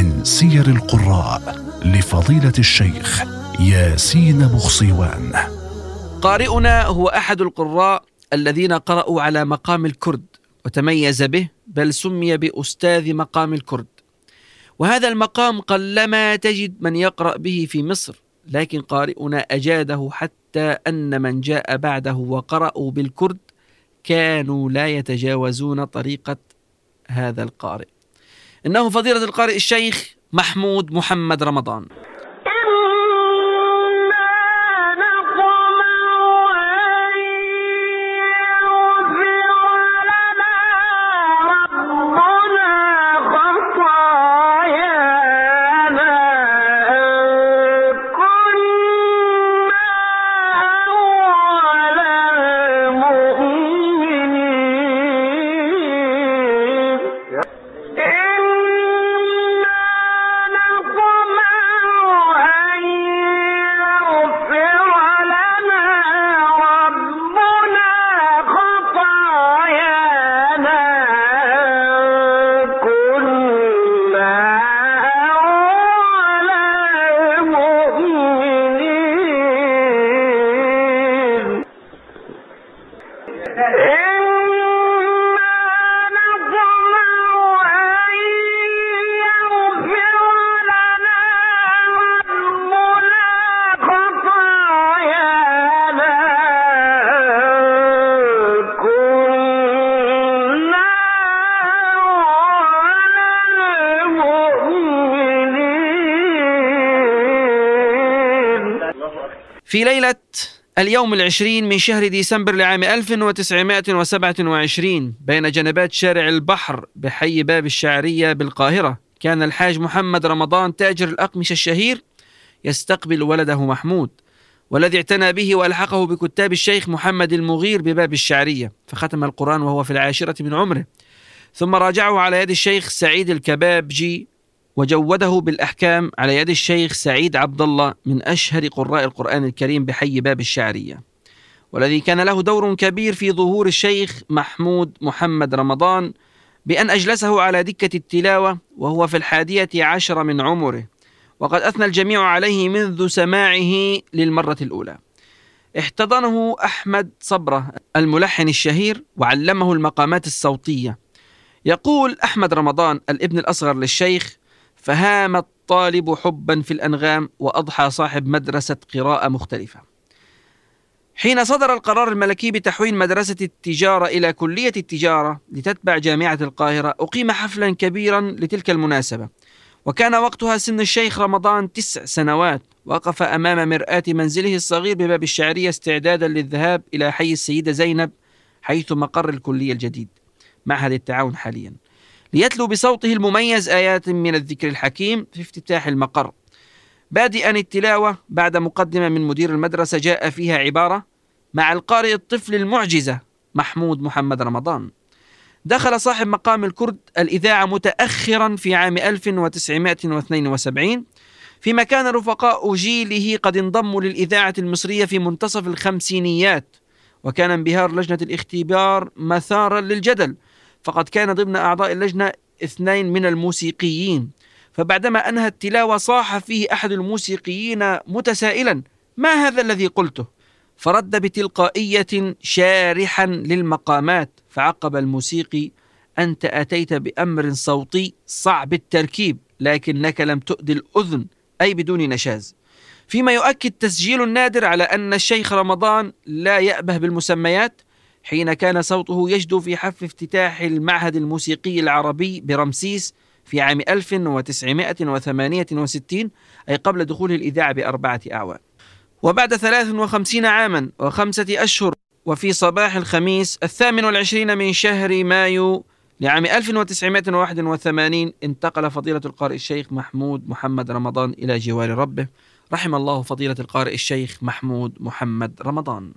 من سير القراء لفضيلة الشيخ ياسين بخصيوان. قارئنا هو أحد القراء الذين قرأوا على مقام الكرد وتميز به بل سمي بأستاذ مقام الكرد. وهذا المقام قلما تجد من يقرأ به في مصر لكن قارئنا أجاده حتى أن من جاء بعده وقرأوا بالكرد كانوا لا يتجاوزون طريقة هذا القارئ. إنه فضيلة القارئ الشيخ محمود محمد رمضان. في ليلة اليوم العشرين من شهر ديسمبر لعام 1927 بين جنبات شارع البحر بحي باب الشعرية بالقاهرة كان الحاج محمد رمضان تاجر الأقمشة الشهير يستقبل ولده محمود والذي اعتنى به وألحقه بكتاب الشيخ محمد المغير بباب الشعرية فختم القرآن وهو في العاشرة من عمره. ثم راجعه على يد الشيخ سعيد الكبابجي وجوده بالأحكام على يد الشيخ سعيد عبد الله من أشهر قراء القرآن الكريم بحي باب الشعرية والذي كان له دور كبير في ظهور الشيخ محمود محمد رمضان بأن أجلسه على دكة التلاوة وهو في الحادية عشر من عمره وقد أثنى الجميع عليه منذ سماعه للمرة الأولى. احتضنه أحمد صبرة الملحن الشهير وعلمه المقامات الصوتية. يقول أحمد رمضان الابن الأصغر للشيخ فهام الطالب حبا في الأنغام وأضحى صاحب مدرسة قراءة مختلفة. حين صدر القرار الملكي بتحويل مدرسة التجارة إلى كلية التجارة لتتبع جامعة القاهرة أقيم حفلا كبيرا لتلك المناسبة. وكان وقتها سن الشيخ رمضان تسع سنوات وقف أمام مرآة منزله الصغير بباب الشعرية استعدادا للذهاب إلى حي السيدة زينب حيث مقر الكلية الجديد. معهد التعاون حاليا. ليتلو بصوته المميز آيات من الذكر الحكيم في افتتاح المقر. بادئا التلاوة بعد مقدمة من مدير المدرسة جاء فيها عبارة مع القارئ الطفل المعجزة محمود محمد رمضان. دخل صاحب مقام الكرد الإذاعة متأخرا في عام 1972 فيما كان رفقاء جيله قد انضموا للإذاعة المصرية في منتصف الخمسينيات وكان انبهار لجنة الاختبار مثارا للجدل فقد كان ضمن أعضاء اللجنة اثنين من الموسيقيين. فبعدما أنهى التلاوة صاح فيه أحد الموسيقيين متسائلا ما هذا الذي قلته؟ فرد بتلقائية شارحا للمقامات فعقب الموسيقي أنت أتيت بأمر صوتي صعب التركيب لكنك لم تؤذي الأذن أي بدون نشاز. فيما يؤكد تسجيل النادر على أن الشيخ رمضان لا يأبه بالمسميات حين كان صوته يجدو في حفل افتتاح المعهد الموسيقي العربي برمسيس في عام 1968 أي قبل دخول الإذاعة بأربعة أعوام. وبعد 53 عاما وخمسة أشهر وفي صباح الخميس الثامن والعشرين من شهر مايو لعام 1981 انتقل فضيلة القارئ الشيخ محمود محمد رمضان إلى جوار ربه. رحم الله فضيلة القارئ الشيخ محمود محمد رمضان.